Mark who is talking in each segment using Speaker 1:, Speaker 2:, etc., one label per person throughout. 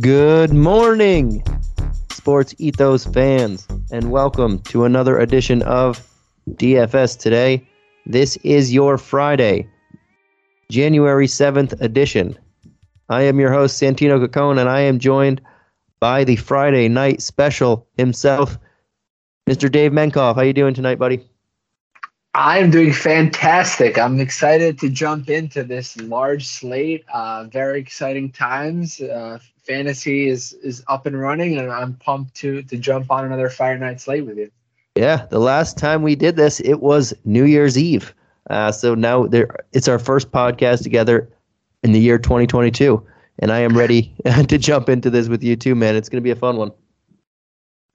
Speaker 1: Good morning, Sports Ethos fans, and welcome to another edition of DFS Today. This is your Friday, January 7th edition. I am your host, Santino Cacone, and I am joined by the Friday night special himself, Mr. Dave Menkoff. How are you doing tonight, buddy?
Speaker 2: I'm doing fantastic. I'm excited to jump into this large slate. Uh, very exciting times. Uh, fantasy is is up and running, and I'm pumped to to jump on another Fire Night slate with you.
Speaker 1: Yeah, the last time we did this, it was New Year's Eve. Uh, so now there, it's our first podcast together in the year 2022, and I am ready to jump into this with you too, man. It's going to be a fun one.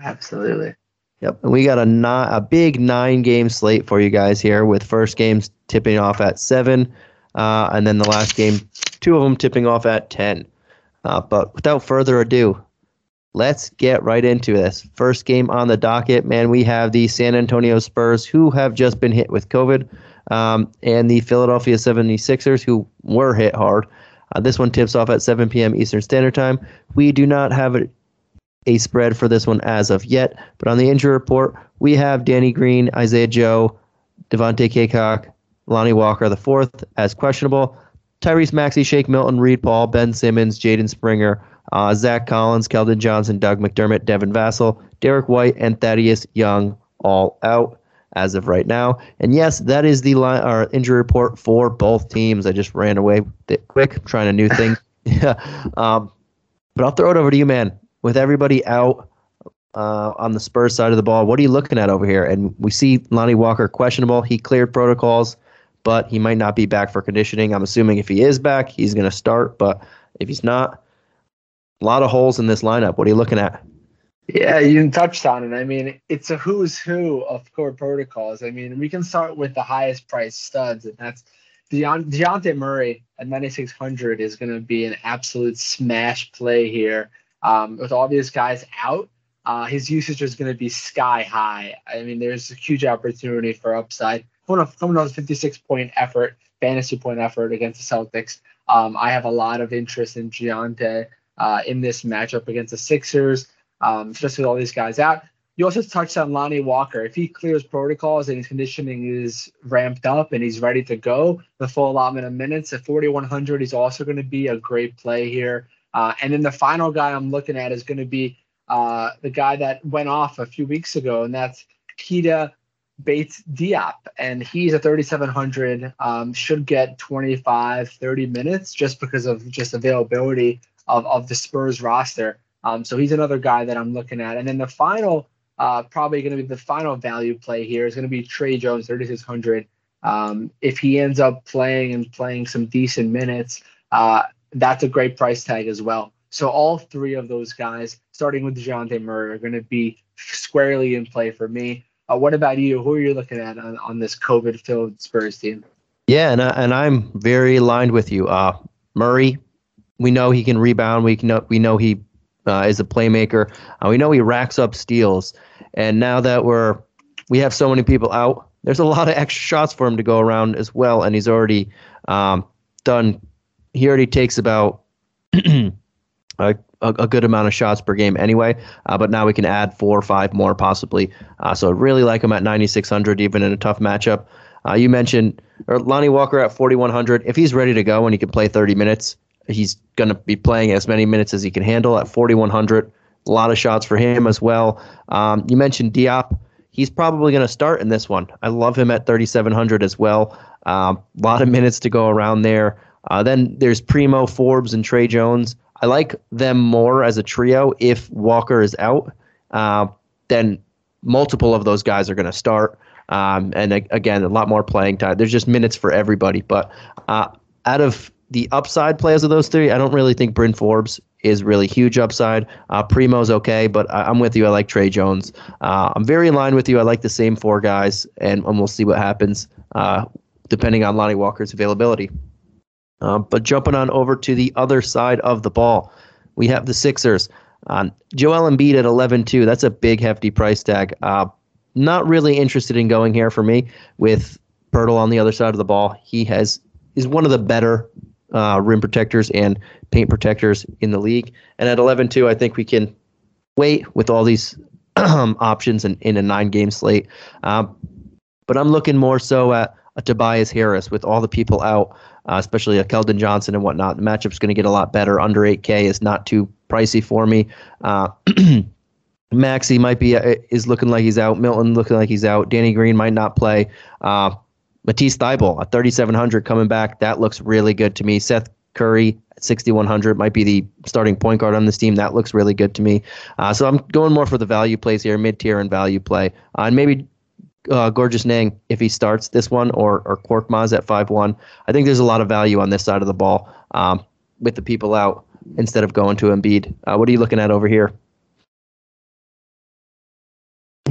Speaker 2: Absolutely.
Speaker 1: Yep, and we got a not, a big nine game slate for you guys here, with first games tipping off at seven, uh, and then the last game, two of them tipping off at ten. Uh, but without further ado, let's get right into this. First game on the docket, man, we have the San Antonio Spurs, who have just been hit with COVID, um, and the Philadelphia 76ers, who were hit hard. Uh, this one tips off at 7 p.m. Eastern Standard Time. We do not have a, a spread for this one as of yet, but on the injury report, we have Danny Green, Isaiah Joe, Devontae Cacok, Lonnie Walker the fourth as questionable. Tyrese Maxey, Shake Milton, Reed Paul, Ben Simmons, Jaden Springer, uh, Zach Collins, Keldon Johnson, Doug McDermott, Devin Vassell, Derrick White, and Thaddeus Young all out as of right now. And yes, that is the line, our injury report for both teams. I just ran away quick, trying a new thing. yeah. Um, but I'll throw it over to you, man. With everybody out uh, on the Spurs side of the ball, what are you looking at over here? And we see Lonnie Walker questionable. He cleared protocols but he might not be back for conditioning. I'm assuming if he is back, he's going to start, but if he's not, a lot of holes in this lineup. What are you looking at?
Speaker 2: Yeah, you touched on it. I mean, it's a who's who of core protocols. I mean, we can start with the highest price studs, and that's Deont- Dejounte Murray at 9,600 is going to be an absolute smash play here. Um, with all these guys out, uh, his usage is going to be sky high. I mean, there's a huge opportunity for upside a 56 point effort, fantasy point effort against the Celtics. Um, I have a lot of interest in Dejounte uh, in this matchup against the Sixers, um, especially with all these guys out. You also touched on Lonnie Walker. If he clears protocols and his conditioning is ramped up and he's ready to go, the full allotment of minutes at 4,100, he's also going to be a great play here. Uh, and then the final guy I'm looking at is going to be uh, the guy that went off a few weeks ago, and that's Keita Bates Diop, and he's a 3,700. Um, should get 25, 30 minutes just because of just availability of, of the Spurs roster. Um, so he's another guy that I'm looking at. And then the final, uh, probably going to be the final value play here is going to be Tre Jones, 3,600. Um, if he ends up playing and playing some decent minutes, uh, that's a great price tag as well. So all three of those guys, starting with Dejounte Murray, are going to be squarely in play for me. Uh, what about you? Who are you looking at on, on this COVID filled Spurs team?
Speaker 1: Yeah, and, uh, and I'm very aligned with you. Uh, Murray, we know he can rebound. We know we know he uh, is a playmaker. Uh, we know he racks up steals. And now that we're we have so many people out, there's a lot of extra shots for him to go around as well. And he's already um, done. He already takes about a a, a, good amount of shots per game anyway. Uh, but now we can add four or five more possibly. Uh, so I really like him at 9,600, even in a tough matchup. Uh, you mentioned or Lonnie Walker at 4,100. If he's ready to go and he can play 30 minutes, he's going to be playing as many minutes as he can handle at 4,100. A lot of shots for him as well. Um, you mentioned Diop. He's probably going to start in this one. I love him at 3,700 as well. A um, lot of minutes to go around there. Uh, then there's Primo, Forbes, and Tre Jones. I like them more as a trio if Walker is out. Uh, then multiple of those guys are going to start. Um, and again, a lot more playing time. There's just minutes for everybody. But uh, out of the upside players of those three, I don't really think Bryn Forbes is really huge upside. Uh, Primo's okay, but I, am with you. I like Tre Jones. Uh, I'm very in line with you. I like the same four guys, and, and we'll see what happens uh, depending on Lonnie Walker's availability. Um, but jumping on over to the other side of the ball, we have the Sixers. Um, Joel Embiid at 11-2. That's a big, hefty price tag. Uh, not really interested in going here for me with Poeltl on the other side of the ball. He has is one of the better uh, rim protectors and paint protectors in the league. And at 11 2, I think we can wait with all these options in, in a nine game slate. Um, but I'm looking more so at a Tobias Harris with all the people out, uh, especially a Keldon Johnson and whatnot. The matchup's going to get a lot better. Under 8K is not too pricey for me. Uh, Maxey might be uh, is looking like he's out. Milton looking like he's out. Danny Green might not play. Uh, Matisse Thybulle at 3,700 coming back. That looks really good to me. Seth Curry at 6,100 might be the starting point guard on this team. That looks really good to me. Uh, so I'm going more for the value plays here, mid tier and value play. Uh, and maybe uh, Georges Niang if he starts this one or, or Korkmaz at 5-1. I think there's a lot of value on this side of the ball um, with the people out instead of going to Embiid. Uh, what are you looking at over here?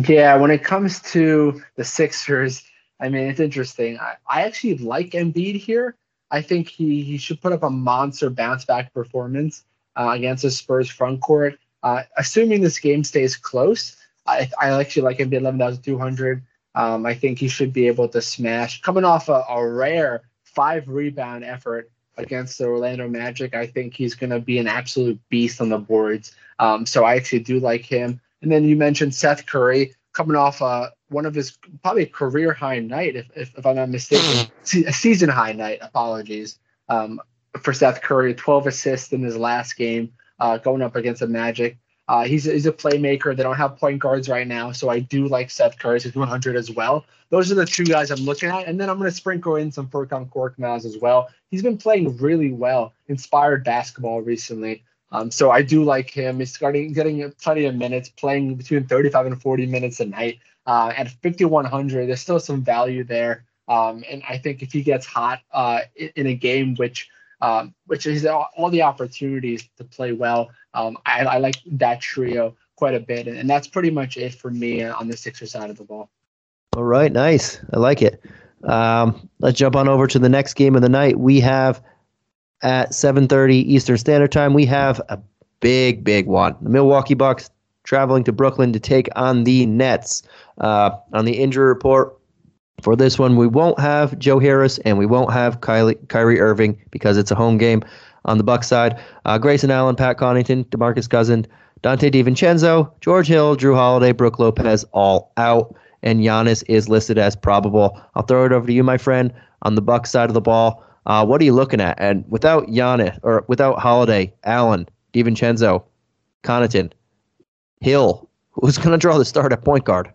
Speaker 2: Yeah, when it comes to the Sixers, I mean, it's interesting. I, I actually like Embiid here. I think he, he should put up a monster bounce back performance uh, against the Spurs front court. Uh, assuming this game stays close, I, I actually like Embiid 11,200. Um, I think he should be able to smash. Coming off a, a rare five rebound effort against the Orlando Magic, I think he's going to be an absolute beast on the boards. Um, so I actually do like him. And then you mentioned Seth Curry coming off uh, one of his probably a career high night, if, if, if I'm not mistaken, a season high night. Apologies um, for Seth Curry, 12 assists in his last game, uh, going up against the Magic. Uh, he's, he's a playmaker. They don't have point guards right now, so I do like Seth Curry. He's 100 as well. Those are the two guys I'm looking at, and then I'm going to sprinkle in some Furkan Korkmaz as well. He's been playing really well, inspired basketball recently. Um, so I do like him. He's starting getting plenty of minutes, playing between 35 and 40 minutes a night. Uh, at 5100, there's still some value there. Um, and I think if he gets hot uh, in, in, a game which um, which is all, all, the opportunities to play well, um, I, I, like that trio quite a bit. And, and that's pretty much it for me on the Sixer side of the ball.
Speaker 1: All right, nice. I like it. Um, let's jump on over to the next game of the night. We have at 7:30 Eastern Standard Time. We have a big, big one. The Milwaukee Bucks traveling to Brooklyn to take on the Nets. Uh, on the injury report for this one, we won't have Joe Harris and we won't have Kylie, Kyrie Irving because it's a home game. On the Bucks side, uh, Grayson Allen, Pat Connaughton, DeMarcus Cousins, Donte DiVincenzo, George Hill, Jrue Holiday, Brook Lopez, all out, and Giannis is listed as probable. I'll throw it over to you, my friend, on the Bucks side of the ball. Uh, what are you looking at? And without Giannis or without Holiday, Allen, DiVincenzo, Connaughton, Hill, who's going to draw the start at point guard?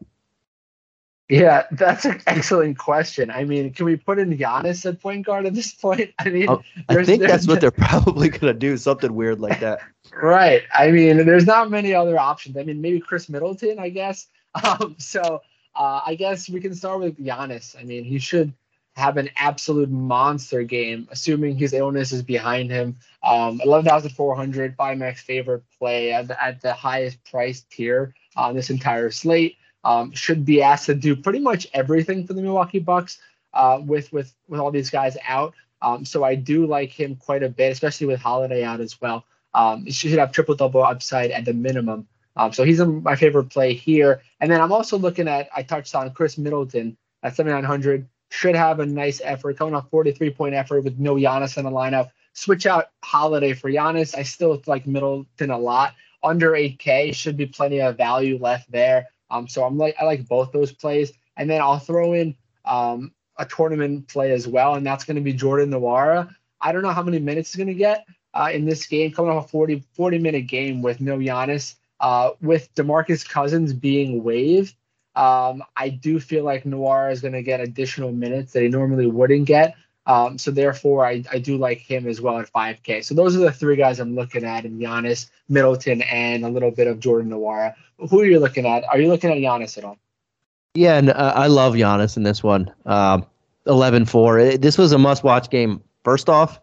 Speaker 2: Yeah, that's an excellent question. I mean, can we put in Giannis at point guard at this point? I mean,
Speaker 1: oh, I think that's what they're probably going to do, something weird like that.
Speaker 2: right. I mean, there's not many other options. I mean, maybe Khris Middleton, I guess. Um, so uh, I guess we can start with Giannis. I mean, he should have an absolute monster game, assuming his illness is behind him. Um, 11,400 by max favorite play at the, at the highest price tier on this entire slate. Um, should be asked to do pretty much everything for the Milwaukee Bucks uh, with with with all these guys out. Um, so I do like him quite a bit, especially with Holiday out as well. Um, he should have triple double upside at the minimum. Um, so he's my favorite play here. And then I'm also looking at I touched on Khris Middleton at 7,900 should have a nice effort, coming off 43 point effort with no Giannis in the lineup. Switch out Holiday for Giannis. I still like Middleton a lot. Under 8K should be plenty of value left there. Um, so I'm like I like both those plays, and then I'll throw in um, a tournament play as well, and that's going to be Jordan Nwora. I don't know how many minutes he's going to get uh, in this game, coming off a 40 40 minute game with no Giannis, uh, with Demarcus Cousins being waived. Um, I do feel like Nwora is going to get additional minutes that he normally wouldn't get. Um, so therefore, I, I do like him as well at 5K. So those are the three guys I'm looking at in Giannis, Middleton, and a little bit of Jordan Nwora. Who are you looking at? Are you looking at Giannis at all?
Speaker 1: Yeah, and uh, I love Giannis in this one. Um, 11-4. This was a must-watch game. First off,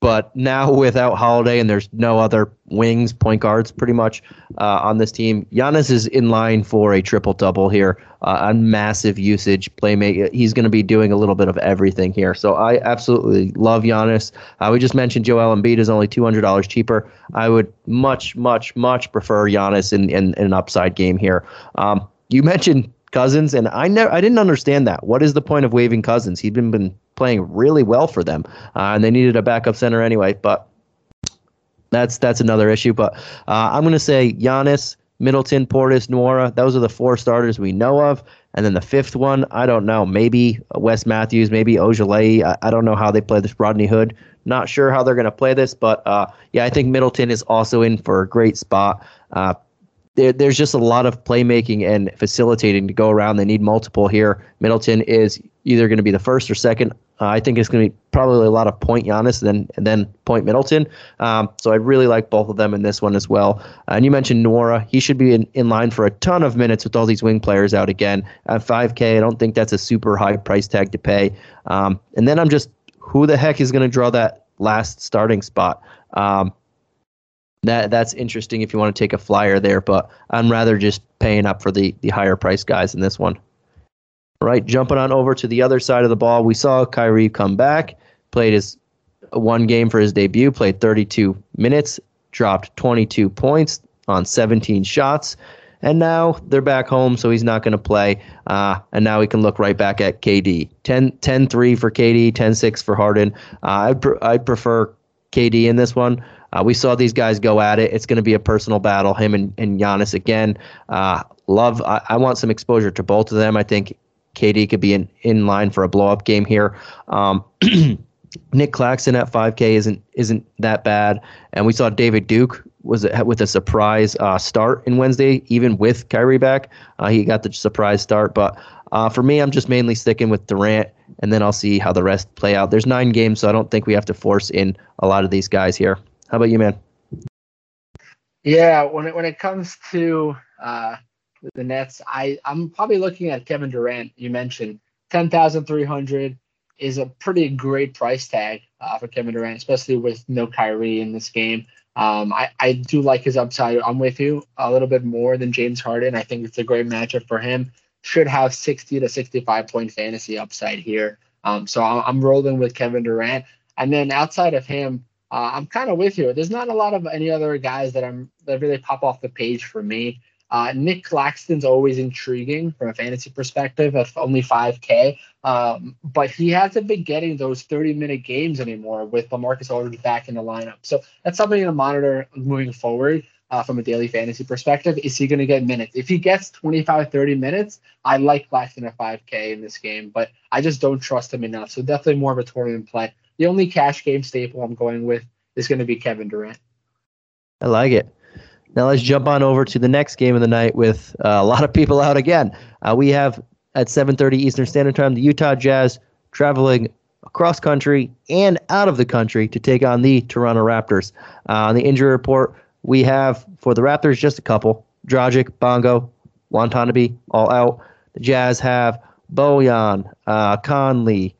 Speaker 1: but now without Holiday and there's no other wings, point guards, pretty much uh, on this team, Giannis is in line for a triple double here. Uh, on massive usage, playmaker. He's going to be doing a little bit of everything here. So I absolutely love Giannis. Uh, we just mentioned Joel Embiid is only two hundred dollars cheaper. I would much, much, much prefer Giannis in, in, in an upside game here. Um, you mentioned Cousins, and I never, I didn't understand that. What is the point of waiving Cousins? He'd been, been playing really well for them, uh, and they needed a backup center anyway. But that's that's another issue. But uh, I'm going to say Giannis, Middleton, Portis, Nwora. Those are the four starters we know of. And then the fifth one, I don't know. Maybe Wes Matthews, maybe Ojeleye. I, I don't know how they play this. Rodney Hood. Not sure how they're going to play this, but uh, yeah, I think Middleton is also in for a great spot. There, there's just a lot of playmaking and facilitating to go around. They need multiple here. Middleton is either going to be the first or second. Uh, I think it's going to be probably a lot of point Giannis and then and then point Middleton. Um, so I really like both of them in this one as well. Uh, and you mentioned Nwora. He should be in, in line for a ton of minutes with all these wing players out again at 5K. I don't think that's a super high price tag to pay. Um, and then I'm just who the heck is going to draw that last starting spot? Um, that that's interesting if you want to take a flyer there, but I'm rather just paying up for the the higher price guys in this one. All right, jumping on over to the other side of the ball, we saw Kyrie come back, played his one game for his debut, played 32 minutes, dropped 22 points on 17 shots, and now they're back home, so he's not going to play. Uh, and now we can look right back at KD 10 10 3 for KD, 10 6 for Harden. Uh, I'd, pr- I'd prefer KD in this one. Uh, we saw these guys go at it. It's going to be a personal battle, him and, and Giannis again. Uh, love, I, I, want some exposure to both of them. I think KD could be in, in line for a blow up game here. Um, Nic Claxton at 5K isn't isn't that bad, and we saw David Duke was with a surprise uh, start in Wednesday, even with Kyrie back. Uh, he got the surprise start, but uh, for me, I'm just mainly sticking with Durant, and then I'll see how the rest play out. There's nine games, so I don't think we have to force in a lot of these guys here. How about you, man?
Speaker 2: Yeah, when it when it comes to uh, the Nets, I I'm probably looking at Kevin Durant. You mentioned ten thousand three hundred is a pretty great price tag uh, for Kevin Durant, especially with no Kyrie in this game. Um, I, I do like his upside. I'm with you a little bit more than James Harden. I think it's a great matchup for him. Should have 60 to 65 point fantasy upside here. Um, so I'm, I'm rolling with Kevin Durant. And then outside of him, uh, I'm kind of with you. There's not a lot of any other guys that I'm that really pop off the page for me. Uh, Nic Claxton's always intriguing from a fantasy perspective at only 5K, um, but he hasn't been getting those 30 minute games anymore with Lamarcus Aldridge back in the lineup. So that's something to monitor moving forward uh, from a daily fantasy perspective. Is he going to get minutes? If he gets 25, 30 minutes, I like Claxton at 5K in this game, but I just don't trust him enough. So definitely more of a tournament play. The only cash game staple I'm going with is going to be Kevin Durant.
Speaker 1: I like it. Now let's jump on over to the next game of the night with uh, a lot of people out again. Uh, we have at 7:30 Eastern Standard Time the Utah Jazz traveling across country and out of the country to take on the Toronto Raptors. Uh, on the injury report, we have for the Raptors just a couple: Dragic, Bonga, Watanabe, all out. The Jazz have Bojan, uh, Conley,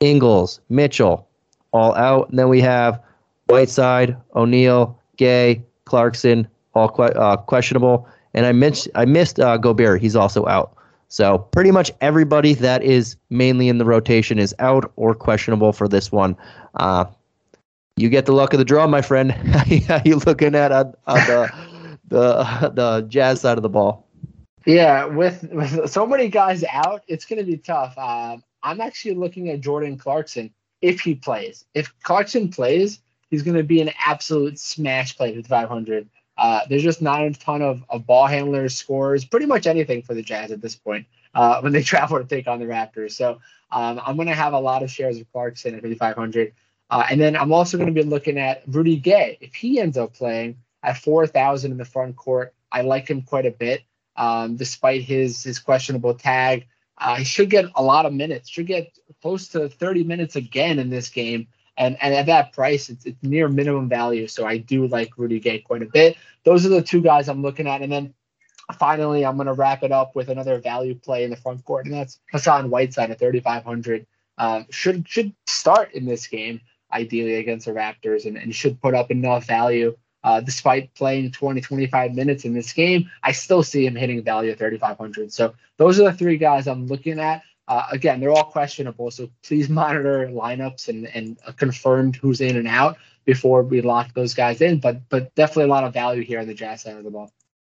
Speaker 1: Ingles, Mitchell, all out. And then we have Whiteside, O'Neale, Gay, Clarkson, all que- uh, questionable. And I missed I missed uh, Gobert. He's also out. So pretty much everybody that is mainly in the rotation is out or questionable for this one. Uh, you get the luck of the draw, my friend. How you looking at on, on the the the Jazz side of the ball?
Speaker 2: Yeah, with, with so many guys out, it's going to be tough. Um, I'm actually looking at Jordan Clarkson if he plays. If Clarkson plays, he's going to be an absolute smash play with 500. Uh, there's just not a ton of, of ball handlers, scores, pretty much anything for the Jazz at this point uh, when they travel to take on the Raptors. So um, I'm going to have a lot of shares of Clarkson at 5,500. Uh, and then I'm also going to be looking at Rudy Gay. If he ends up playing at 4,000 in the front court, I like him quite a bit. Um, despite his his questionable tag, uh, he should get a lot of minutes. Should get close to 30 minutes again in this game. And and at that price, it's, it's near minimum value. So I do like Rudy Gay quite a bit. Those are the two guys I'm looking at. And then finally, I'm going to wrap it up with another value play in the front court, and that's Hassan Whiteside at 3,500. Um, should should start in this game ideally against the Raptors, and, and should put up enough value. Uh, despite playing 20, 25 minutes in this game, I still see him hitting value at 3,500. So those are the three guys I'm looking at. Uh, again, they're all questionable, so please monitor lineups and and confirmed who's in and out before we lock those guys in. But but definitely a lot of value here on the Jazz side of the ball.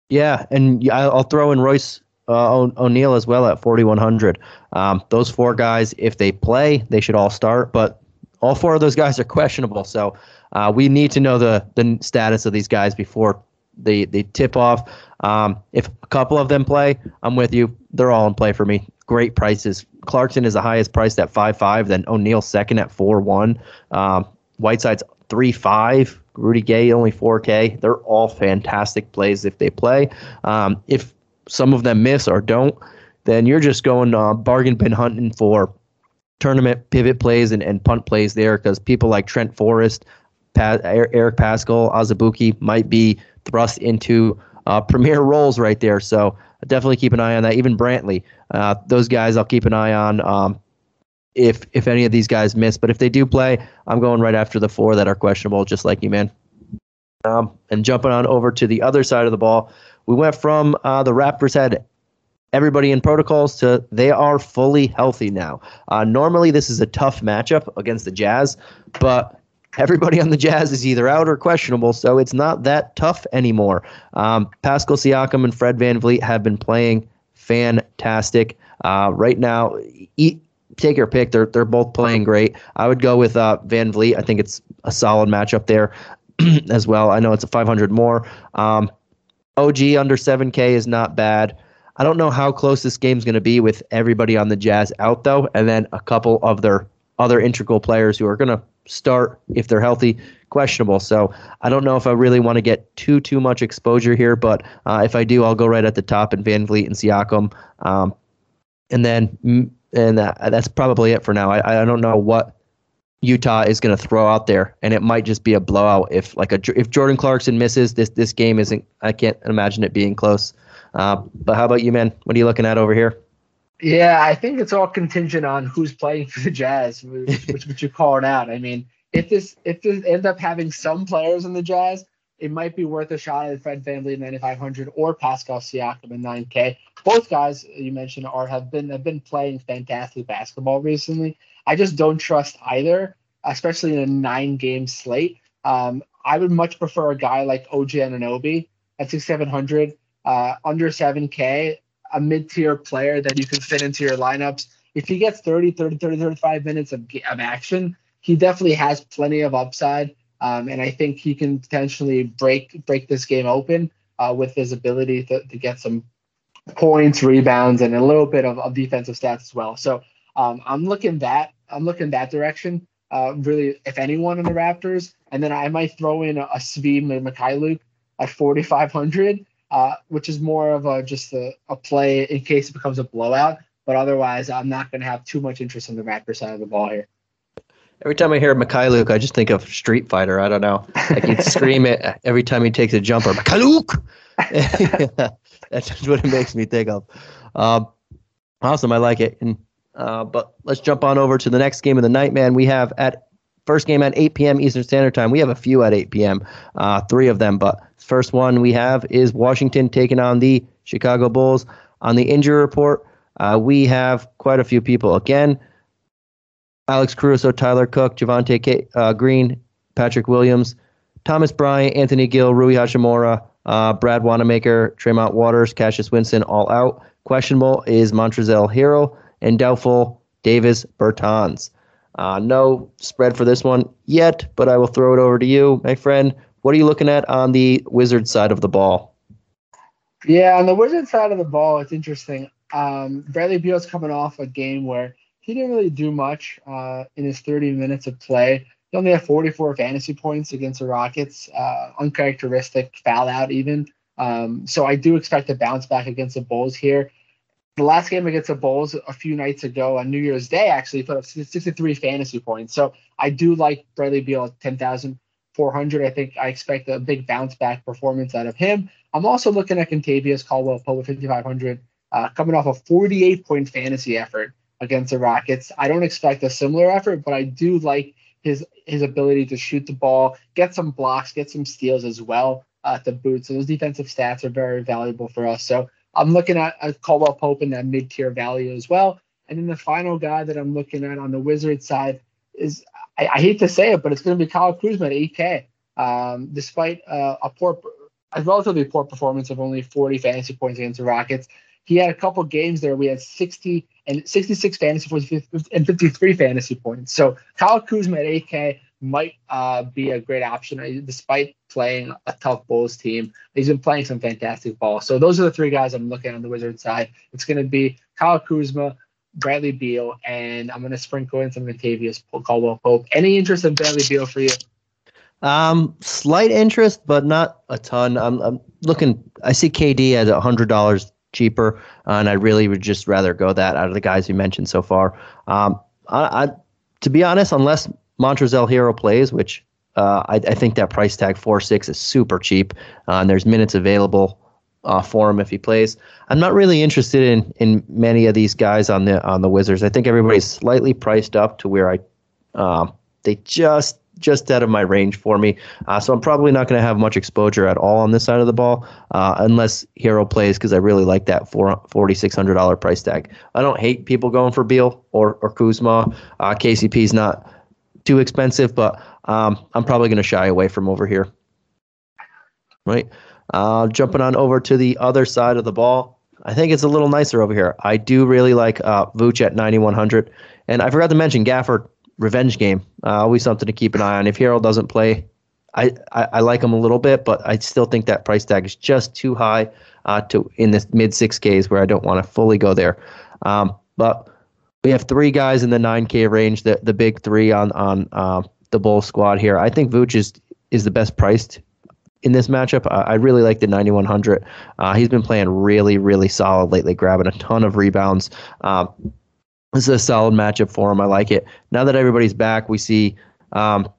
Speaker 1: Yeah, and I'll throw in Royce uh, O'Neale as well at 4,100. Um, those four guys, if they play, they should all start, but all four of those guys are questionable. So uh, we need to know the, the status of these guys before they, they tip off. Um, if a couple of them play, I'm with you. They're all in play for me. Great prices. Clarkson is the highest priced at five five. Then O'Neale second at four one. Um, Whiteside's three five. Rudy Gay only 4K. They're all fantastic plays if they play. Um, if some of them miss or don't, then you're just going uh, bargain bin hunting for tournament pivot plays and, and punt plays there because people like Trent Forrest, pa- Eric Paschall, Azubuike might be thrust into uh, premier roles right there. So definitely keep an eye on that. Even Brantley, uh, those guys I'll keep an eye on. Um, if if any of these guys miss, but if they do play, I'm going right after the four that are questionable, just like you, man. Um, and jumping on over to the other side of the ball, we went from uh, the Raptors had everybody in protocols to they are fully healthy now. Uh, normally, this is a tough matchup against the Jazz, but everybody on the Jazz is either out or questionable, so it's not that tough anymore. Um, Pascal Siakam and Fred VanVleet have been playing fantastic. Uh, right now, e- take your pick. They're they're both playing great. I would go with uh, VanVleet. I think it's a solid matchup there as well. I know it's a 500 more. Um, OG under 7K is not bad. I don't know how close this game's going to be with everybody on the Jazz out though, and then a couple of their other integral players who are going to start if they're healthy questionable. So I don't know if I really want to get too too much exposure here, but uh, if I do, I'll go right at the top in VanVleet and Siakam, um, and then and that, that's probably it for now. I I don't know what Utah is going to throw out there, and it might just be a blowout. If like a if Jordan Clarkson misses this this game isn't. I can't imagine it being close. Uh, but how about you, man? What are you looking at over here?
Speaker 2: Yeah, I think it's all contingent on who's playing for the Jazz, which, which you called out. I mean, if this if this end up having some players in the Jazz, it might be worth a shot at Fred VanVleet in 9500 or Pascal Siakam in 9K. Both guys you mentioned are have been have been playing fantastic basketball recently. I just don't trust either, especially in a nine game slate. Um, I would much prefer a guy like OG Anunoby at 6700, uh, under 7K, a mid tier player that you can fit into your lineups. If he gets 30, 30, 30, 35 minutes of, of action, he definitely has plenty of upside. Um, and I think he can potentially break break this game open uh, with his ability to, to get some points, rebounds, and a little bit of, of defensive stats as well. So um, I'm looking that I'm looking that direction. Uh, really, if anyone in the Raptors, and then I might throw in a, a Svi Mykhailiuk at 4,500, uh, which is more of a just a, a play in case it becomes a blowout. But otherwise, I'm not going to have too much interest in the Raptors side of the ball here.
Speaker 1: Every time I hear Mykhailiuk, I just think of Street Fighter. I don't know. Like he'd scream it every time he takes a jumper. Mykhailiuk! That's just what it makes me think of. Um, awesome. I like it. And uh, but let's jump on over to the next game of the night, man. We have at first game at 8 p.m. Eastern Standard Time. We have a few at 8 p.m. Uh, three of them, but first one we have is Washington taking on the Chicago Bulls. On the injury report, uh, we have quite a few people again. Alex Caruso, Tyler Cook, Javonte K- uh, Green, Patrick Williams, Thomas Bryant, Anthony Gill, Rui Hachimura, uh, Brad Wanamaker, Tremont Waters, Cassius Winston, all out. Questionable is Montrezl Harrell and doubtful Davis Bertans. Uh, no spread for this one yet, but I will throw it over to you, my friend. What are you looking at on the Wizard side of the ball?
Speaker 2: Yeah, on the Wizard side of the ball, it's interesting. Um, Bradley Beal's coming off a game where he didn't really do much uh, in his 30 minutes of play. He only had 44 fantasy points against the Rockets, uh, uncharacteristic foul out even. Um, so I do expect a bounce back against the Bulls here the last game against the Bulls a few nights ago on New Year's Day actually put up 63 fantasy points. So I do like Bradley Beal at 10,400. I think I expect a big bounce back performance out of him. I'm also looking at Kentavious Caldwell Pope at 5,500, uh, coming off a 48 point fantasy effort against the Rockets. I don't expect a similar effort, but I do like his his ability to shoot the ball, get some blocks, get some steals as well uh, to boot. So those defensive stats are very valuable for us. So I'm looking at, at Caldwell Pope in that mid tier value as well. And then the final guy that I'm looking at on the Wizard side is I, I hate to say it, but it's going to be Kyle Kuzma at 8K. Um, despite uh, a poor, a relatively poor performance of only 40 fantasy points against the Rockets, he had a couple games there. We had 60 and 66 fantasy points and 53 fantasy points. So Kyle Kuzma at 8K might uh, be a great option, uh, despite playing a tough Bulls team. He's been playing some fantastic ball. So those are the three guys I'm looking at on the Wizards side. It's going to be Kyle Kuzma, Bradley Beal, and I'm going to sprinkle in some Kentavious Caldwell Pope. Any interest in Bradley Beal for you?
Speaker 1: Um, slight interest, but not a ton. I'm, I'm looking. I see KD at a hundred dollars cheaper, uh, and I really would just rather go that out of the guys you mentioned so far. Um, I, I to be honest, unless Montrezl Harrell plays, which uh, I, I, think that price tag four six is super cheap, uh, and there's minutes available uh, for him if he plays. I'm not really interested in in many of these guys on the on the Wizards. I think everybody's slightly priced up to where I uh, they just just out of my range for me. Uh, so I'm probably not going to have much exposure at all on this side of the ball uh, unless Harrell plays because I really like that $4,600 price tag. I don't hate people going for Beal or, or Kuzma. Uh, KCP's not too expensive, but um, I'm probably going to shy away from over here. Right. Uh, jumping on over to the other side of the ball. I think it's a little nicer over here. I do really like uh, Vooch at 9,100. And I forgot to mention Gafford revenge game. Uh, always something to keep an eye on. If Harrell doesn't play, I, I, I, like him a little bit, but I still think that price tag is just too high uh, to in the mid 6Ks where I don't want to fully go there. Um, but we have three guys in the 9K range, the the big three on on uh, the Bull squad here. I think Vooch is is the best priced in this matchup. Uh, I really like the 9100. Uh, he's been playing really really solid lately, grabbing a ton of rebounds. Um, this is a solid matchup for him. I like it. Now that everybody's back, we see, um,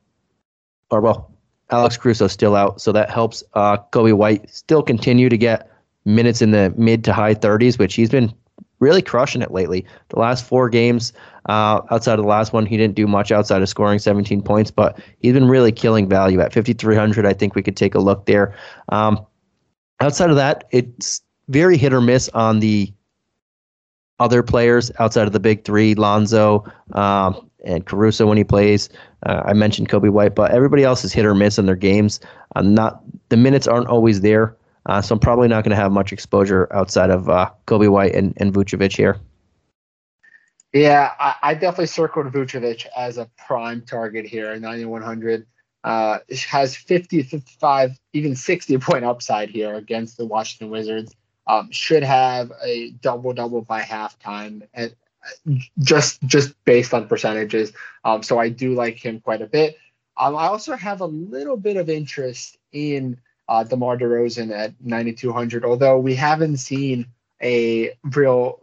Speaker 1: or well, Alex Caruso still out, so that helps uh, Coby White still continue to get minutes in the mid to high 30s, which he's been really crushing it lately. The last four games, uh, outside of the last one, he didn't do much outside of scoring 17 points, but he's been really killing value at 5,300. I think we could take a look there. Um, outside of that, it's very hit or miss on the other players outside of the big three, Lonzo um, and Caruso when he plays. Uh, I mentioned Coby White, but everybody else is hit or miss in their games. I'm not the minutes aren't always there, uh, so I'm probably not going to have much exposure outside of uh, Coby White and, and Vucevic here.
Speaker 2: Yeah, I, I, definitely circled Vucevic as a prime target here, 9100. Uh, has 50, 55, even 60 point upside here against the Washington Wizards um, should have a double double by halftime, and just just based on percentages. Um, so I do like him quite a bit. Um, I also have a little bit of interest in uh, DeMar DeRozan at 9,200, although we haven't seen a real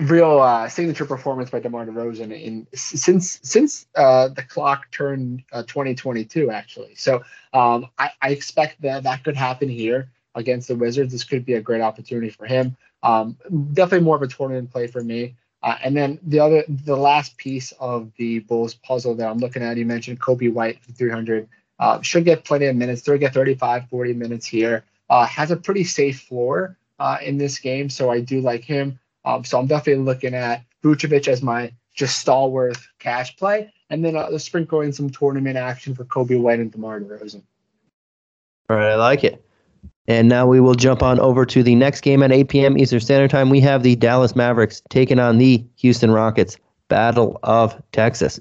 Speaker 2: real uh, signature performance by DeMar DeRozan in since since uh, the clock turned uh, 2022 actually. So um, I, I, expect that that could happen here against the Wizards. This could be a great opportunity for him. Um, definitely more of a tournament play for me. Uh, and then the other, the last piece of the Bulls puzzle that I'm looking at, you mentioned Coby White for 300. Uh, should get plenty of minutes. They'll get 35, 40 minutes here. Uh, has a pretty safe floor uh, in this game, so I do like him. Um, so I'm definitely looking at Vucevic as my just stalwart cash play, and then uh, sprinkle in some tournament action for Coby White and DeMar DeRozan.
Speaker 1: All right, I like it. And now we will jump on over to the next game at 8 p.m. Eastern Standard Time. We have the Dallas Mavericks taking on the Houston Rockets. Battle of Texas.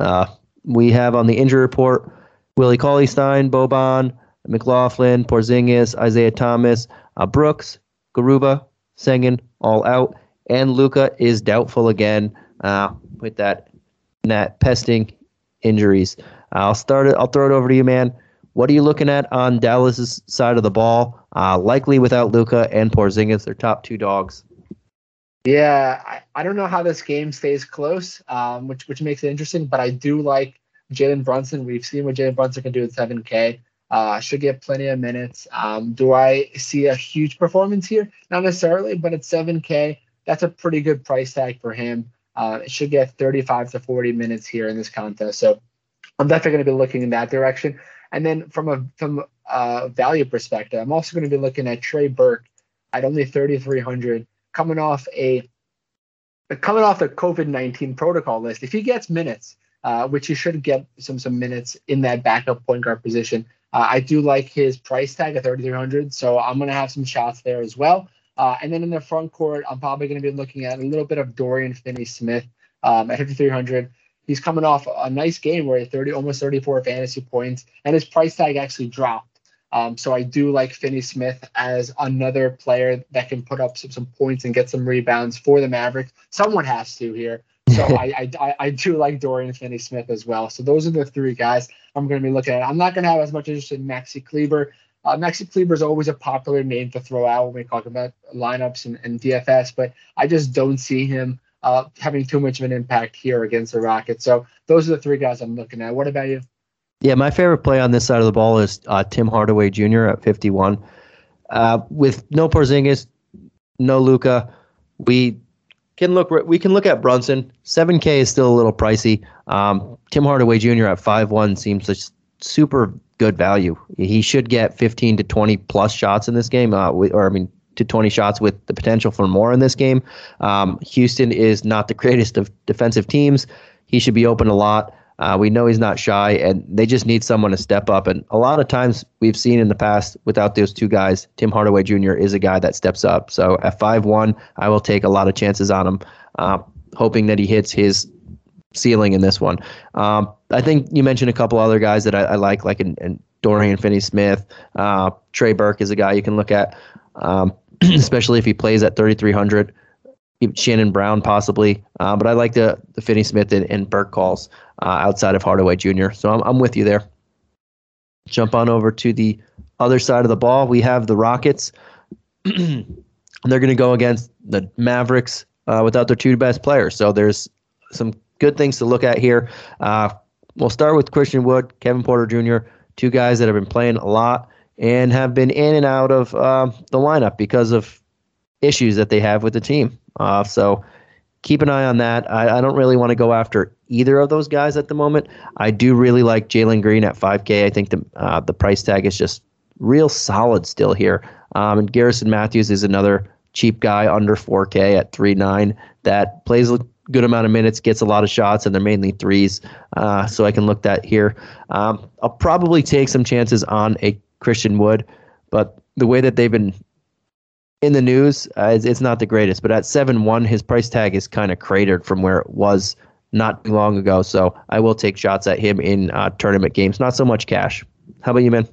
Speaker 1: Uh, we have on the injury report Willie Cauley Stein, Boban, McLaughlin, Porzingis, Isaiah Thomas, uh, Brooks, Garuba, Sengun, all out, and Luka is doubtful again uh, with that that pesting injuries. I'll start it. I'll throw it over to you, man. What are you looking at on Dallas's side of the ball? Uh, likely without Luka and Porzingis, their top two dogs.
Speaker 2: Yeah, I, I don't know how this game stays close, um, which which makes it interesting. But I do like Jalen Brunson. We've seen what Jalen Brunson can do at 7K. Uh, should get plenty of minutes. Um, do I see a huge performance here? Not necessarily, but at 7K, that's a pretty good price tag for him. Uh, it should get 35 to 40 minutes here in this contest. So I'm definitely going to be looking in that direction. And then from a from a value perspective, I'm also going to be looking at Trey Burke at only 3,300, coming off a coming off the COVID 19 protocol list. If he gets minutes, uh, which he should get some some minutes in that backup point guard position, uh, I do like his price tag at 3,300. So I'm going to have some shots there as well. Uh, and then in the front court, I'm probably going to be looking at a little bit of Dorian Finney-Smith um, at 5,300. He's coming off a nice game where he had 30, almost 34 fantasy points, and his price tag actually dropped. Um, so I do like Finney Smith as another player that can put up some, some points and get some rebounds for the Mavericks. Someone has to here. So I, I, I do like Dorian Finney Smith as well. So those are the three guys I'm going to be looking at. I'm not going to have as much interest in Maxi Kleber. Uh, Maxi Kleber is always a popular name to throw out when we talk about lineups and, and DFS, but I just don't see him uh, having too much of an impact here against the Rockets. So those are the three guys I'm looking at. What about you?
Speaker 1: Yeah, my favorite play on this side of the ball is uh, Tim Hardaway Jr. at 51. Uh, with no Porzingis, no Luka, we can look we can look at Brunson. 7K is still a little pricey. Um, Tim Hardaway Jr. at 5-1 seems like super good value. He should get 15 to 20 plus shots in this game, uh, or I mean to 20 shots with the potential for more in this game. Um, Houston is not the greatest of defensive teams. He should be open a lot. Uh, we know he's not shy, and they just need someone to step up. And a lot of times we've seen in the past without those two guys, Tim Hardaway Jr. is a guy that steps up. So at five one, I will take a lot of chances on him, uh, hoping that he hits his ceiling in this one. Um, I think you mentioned a couple other guys that I, I like, like in, in Dorian Finney Smith. Uh, Trey Burke is a guy you can look at, um, especially if he plays at 3,300. Shannon Brown possibly, uh, but I like the the Finney Smith and, and Burke calls uh, outside of Hardaway Jr. So I'm I'm with you there. Jump on over to the other side of the ball. We have the Rockets. They're going to go against the Mavericks uh, without their two best players. So there's some good things to look at here. Uh, we'll start with Christian Wood, Kevin Porter Jr., two guys that have been playing a lot and have been in and out of uh, the lineup because of issues that they have with the team. Uh, so keep an eye on that. I, I don't really want to go after either of those guys at the moment. I do really like Jalen Green at 5K. I think the uh, the price tag is just real solid still here. Um, and Garrison Matthews is another cheap guy under 4K at 3.9 that plays a good amount of minutes, gets a lot of shots, and they're mainly threes. Uh, so I can look that here. Um, I'll probably take some chances on a Christian Wood, but the way that they've been in the news, uh, it's, it's, not the greatest. But at seven one, his price tag is kind of cratered from where it was not long ago. So I will take shots at him in uh, tournament games. Not so much cash. How about you, man?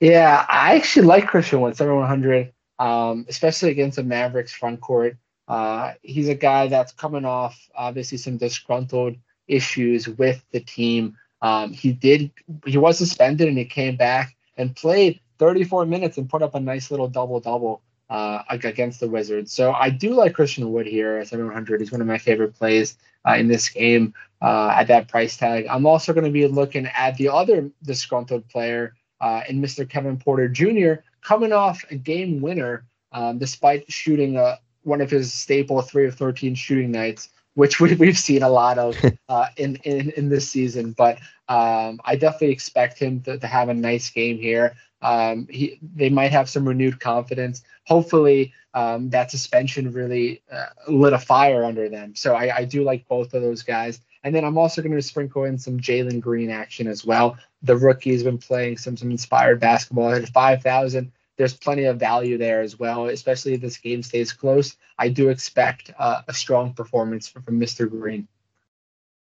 Speaker 2: Yeah, I actually like Christian Wood, seven one hundred, um, especially against the Mavericks front court. Uh, he's a guy that's coming off obviously some disgruntled issues with the team. Um, he did he was suspended and he came back and played 34 minutes and put up a nice little double double uh, against the Wizards. So I do like Christian Wood here at 700. He's one of my favorite plays uh, in this game uh, at that price tag. I'm also going to be looking at the other disgruntled player uh, in Mr. Kevin Porter Jr. coming off a game winner um, despite shooting a, uh, one of his staple three of 13 shooting nights. Which we, we've seen a lot of uh, in, in in this season, but um, I definitely expect him to, to have a nice game here. Um, he, they might have some renewed confidence. Hopefully, um, that suspension really uh, lit a fire under them. So I, I, do like both of those guys. And then I'm also going to sprinkle in some Jalen Green action as well. The rookie has been playing some some inspired basketball at 5,000. There's plenty of value there as well, especially if this game stays close. I do expect uh, a strong performance from, from Mr. Green.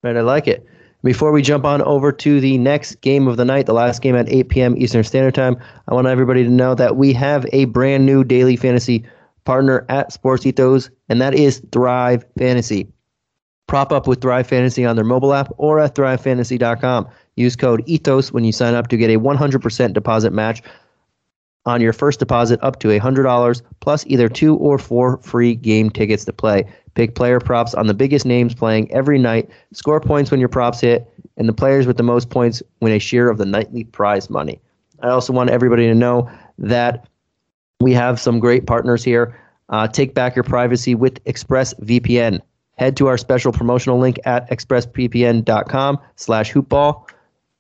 Speaker 1: Right, I like it. Before we jump on over to the next game of the night, the last game at 8 p.m. Eastern Standard Time, I want everybody to know that we have a brand new daily fantasy partner at Sports Ethos, and that is Thrive Fantasy. Prop up with Thrive Fantasy on their mobile app or at thrivefantasy.com. Use code ETHOS when you sign up to get a 100% deposit match on your first deposit up to $100 plus either two or four free game tickets to play. Pick player props on the biggest names playing every night. Score points when your props hit, and the players with the most points win a share of the nightly prize money. I also want everybody to know that we have some great partners here. Uh, take back your privacy with ExpressVPN. Head to our special promotional link at expressvpn.com slash hoopball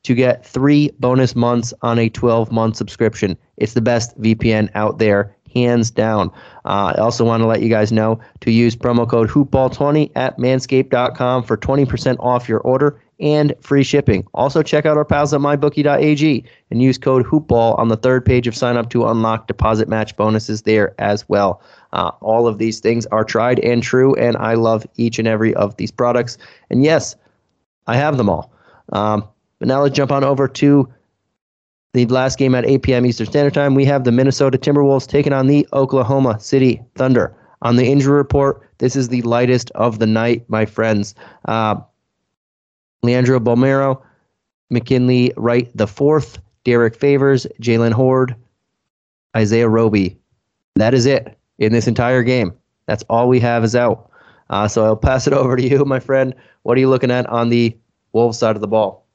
Speaker 1: to get three bonus months on a 12 month subscription. It's the best VPN out there. Hands down. Uh, I also want to let you guys know to use promo code hoopball20 at manscaped.com for 20% off your order and free shipping. Also, check out our pals at mybookie.ag and use code hoopball on the third page of sign up to unlock deposit match bonuses there as well. Uh, all of these things are tried and true, and I love each and every of these products. And yes, I have them all. Um, but now let's jump on over to the last game at 8 p.m. Eastern Standard Time. We have the Minnesota Timberwolves taking on the Oklahoma City Thunder. On the injury report, this is the lightest of the night, my friends. Uh, Leandro Bolmaro, McKinley Wright the fourth, Derrick Favors, Jaylen Hoard, Isaiah Roby. That is it in this entire game. That's all we have is out. Uh, so I'll pass it over to you, my friend. What are you looking at on the Wolves side of the ball?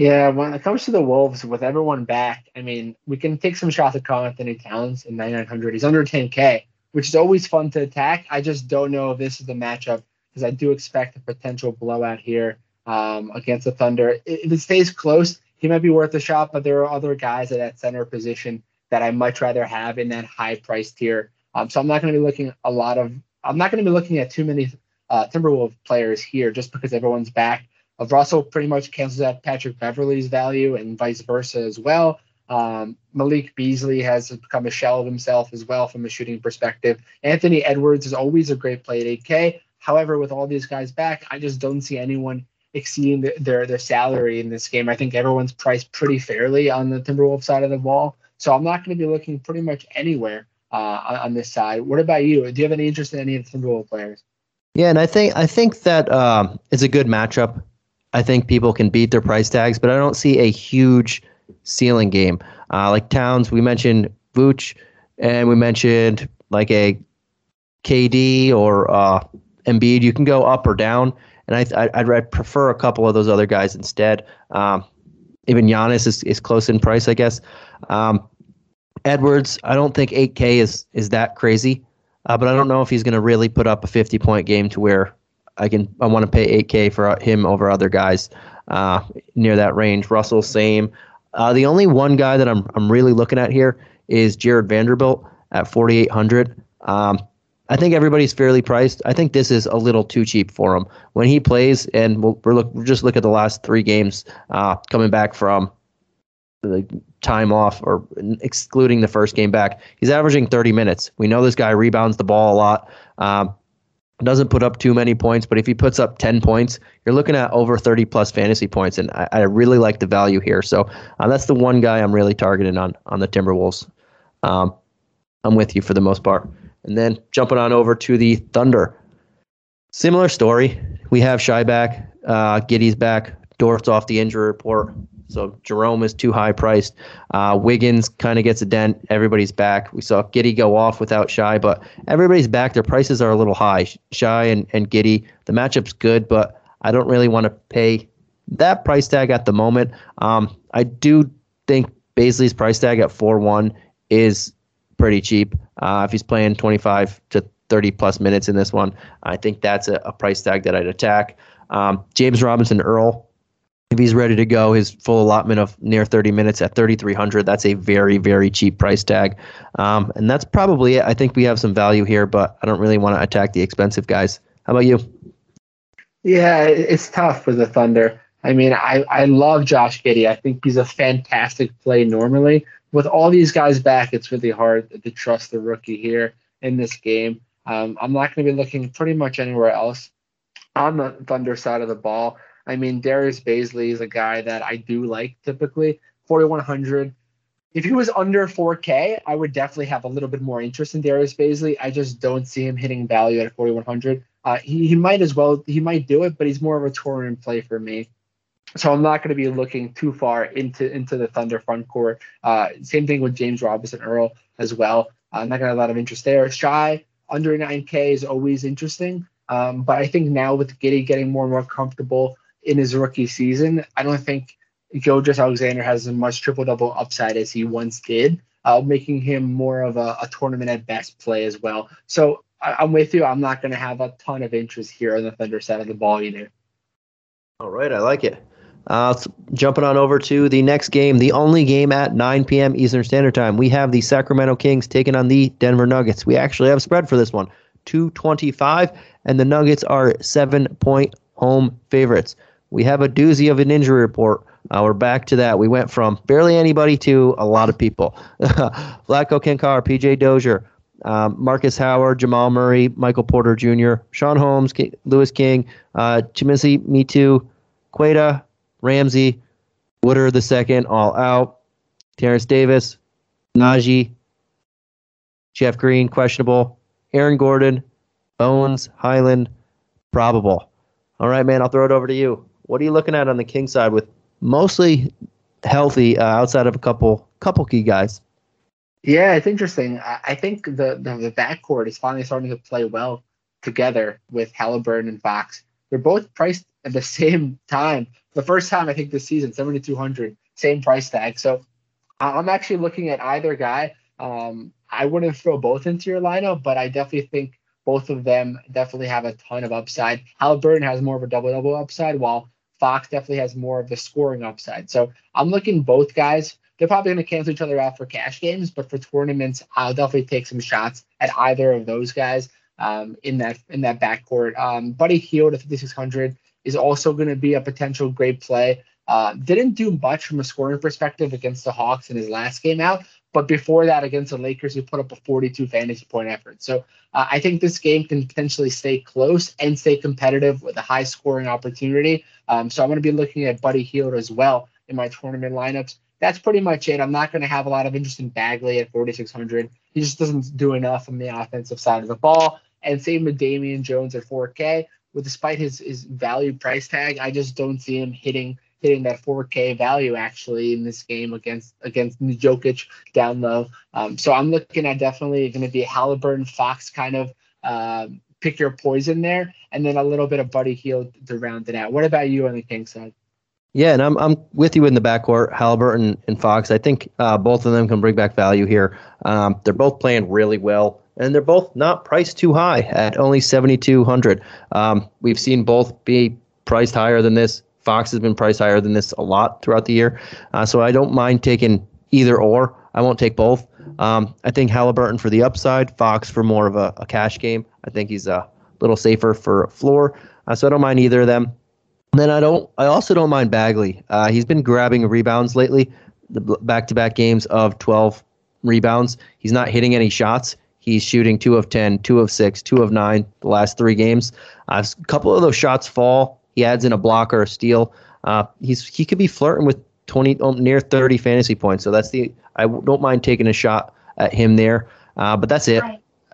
Speaker 2: Yeah, when it comes to the Wolves, with everyone back, I mean, we can take some shots at Karl-Anthony Towns in 9,900. He's under 10K, which is always fun to attack. I just don't know if this is the matchup because I do expect a potential blowout here um, against the Thunder. If it stays close, he might be worth a shot, but there are other guys at that center position that I much rather have in that high price tier. Um, so I'm not going to be looking a lot of. I'm not going to be looking at too many uh, Timberwolves players here just because everyone's back. Uh, Russell pretty much cancels out Patrick Beverley's value and vice versa as well. Um, Malik Beasley has become a shell of himself as well from a shooting perspective. Anthony Edwards is always a great play at 8K. However, with all these guys back, I just don't see anyone exceeding the, their their salary in this game. I think everyone's priced pretty fairly on the Timberwolves side of the ball. So I'm not going to be looking pretty much anywhere uh, on, on, this side. What about you? Do you have any interest in any of the Timberwolves players?
Speaker 1: Yeah, and I think I think that um, it's a good matchup. I think people can beat their price tags, but I don't see a huge ceiling game. Uh, like Towns, we mentioned Vooch, and we mentioned like a KD or uh, Embiid. You can go up or down and I, I'd, I'd prefer a couple of those other guys instead. Um, even Giannis is, is close in price, I guess. Um, Edwards, I don't think 8K is is that crazy, uh, but I don't know if he's going to really put up a 50 point game to where I can I want to pay 8K for him over other guys uh, near that range. Russell, same. Uh, the only one guy that I'm I'm really looking at here is Jared Vanderbilt at 4,800. Um, I think everybody's fairly priced. I think this is a little too cheap for him when he plays. And we'll, we're look we'll just look at the last three games uh, coming back from the time off or excluding the first game back. He's averaging 30 minutes. We know this guy rebounds the ball a lot. Um, doesn't put up too many points, but if he puts up 10 points, you're looking at over 30 plus fantasy points, and I, I really like the value here. So uh, that's the one guy I'm really targeting on on the Timberwolves. Um, I'm with you for the most part. And then jumping on over to the Thunder. Similar story. We have Shai back, uh, Giddey's back, Dort's off the injury report. So Jerome is too high priced. Uh, Wiggins kind of gets a dent. Everybody's back. We saw Giddey go off without Shai, but everybody's back. Their prices are a little high. Shai and, and Giddey, the matchup's good, but I don't really want to pay that price tag at the moment. Um, I do think Bazley's price tag at 4 1 is pretty cheap. Uh, if he's playing 25 to 30 plus minutes in this one, I think that's a, a price tag that I'd attack. Um, James Robinson Earl, if he's ready to go, his full allotment of near 30 minutes at 3,300, that's a very, very cheap price tag. Um, and that's probably it. I think we have some value here, but I don't really want to attack the expensive guys. How about you?
Speaker 2: Yeah, it's tough for the Thunder. I mean, I, I love Josh Giddey. I think he's a fantastic play normally, with all these guys back, it's really hard to trust the rookie here in this game. Um, I'm not going to be looking pretty much anywhere else on the Thunder side of the ball. I mean, Darius Bazley is a guy that I do like typically. 4,100. If he was under 4K, I would definitely have a little bit more interest in Darius Bazley. I just don't see him hitting value at 4,100. Uh, he, he might as well, he might do it, but he's more of a tournament play for me. So I'm not going to be looking too far into into the Thunder front court. Uh, same thing with James Robinson Earl as well. I'm not going to have a lot of interest there. Shai under 9K is always interesting, um, but I think now with Giddey getting more and more comfortable in his rookie season, I don't think Gilgeous-Alexander has as much triple double upside as he once did, uh, making him more of a, a, tournament at best play as well. So I, am with you. I'm not going to have a ton of interest here on the Thunder side of the ball either.
Speaker 1: All right, I like it. Uh, jumping on over to the next game, the only game at 9 p.m. Eastern Standard Time. We have the Sacramento Kings taking on the Denver Nuggets. We actually have spread for this one, 225, and the Nuggets are seven point home favorites. We have a doozy of an injury report. Uh, we're back to that. We went from barely anybody to a lot of people. Vlatko Cancar, PJ Dozier, um, Marcus Howard, Jamal Murray, Michael Porter Jr., Sean Holmes, K- Louis King, uh, Chimezie Metu, Queta, Ramsey, Woodard the second, all out. Terence Davis, Nnaji, Jeff Green, questionable. Aaron Gordon, Bones, Hyland, probable. All right, man, I'll throw it over to you. What are you looking at on the King side with mostly healthy uh, outside of a couple couple key guys?
Speaker 2: Yeah, it's interesting. I, think the, the the backcourt is finally starting to play well together with Halliburton and Fox. They're both priced at the same time. The first time I think this season, seventy two hundred, same price tag. So I'm actually looking at either guy. Um, I wouldn't throw both into your lineup, but I definitely think both of them definitely have a ton of upside. Halliburton has more of a double double upside, while Fox definitely has more of the scoring upside. So I'm looking both guys they're probably going to cancel each other out for cash games, but for tournaments, I'll definitely take some shots at either of those guys um, in that in that backcourt. Um, Buddy Hield at 5600 is also going to be a potential great play. Uh, didn't do much from a scoring perspective against the Hawks in his last game out, but before that against the Lakers, he put up a 42 fantasy point effort. So uh, I think this game can potentially stay close and stay competitive with a high scoring opportunity. Um, so I'm going to be looking at Buddy Hield as well in my tournament lineups that's pretty much it. I'm not going to have a lot of interest in Bagley at 4,600. He just doesn't do enough on the offensive side of the ball. And same with Damian Jones at 4K. With despite his his value price tag, I just don't see him hitting hitting that 4K value actually in this game against against Jokic down low. Um, so I'm looking at definitely going to be Halliburton Fox kind of uh, pick your poison there, and then a little bit of Buddy Hield to round it out. What about you on the King side?
Speaker 1: Yeah, and I'm I'm with you in the backcourt, Halliburton and, and Fox. I think uh, both of them can bring back value here. Um, they're both playing really well, and they're both not priced too high at only 7,200. Um, we've seen both be priced higher than this. Fox has been priced higher than this a lot throughout the year, uh, so I don't mind taking either or. I won't take both. Um, I think Halliburton for the upside, Fox for more of a, a cash game. I think he's a little safer for floor, uh, so I don't mind either of them. And then I don't. I also don't mind Bagley. Uh, he's been grabbing rebounds lately. The back-to-back games of 12 rebounds. He's not hitting any shots. He's shooting two of 10, two of six, two of nine the last three games. Uh, a couple of those shots fall. He adds in a block or a steal. Uh, he's he could be flirting with 20 um, near 30 fantasy points. So that's the. I don't mind taking a shot at him there. Uh, but that's it.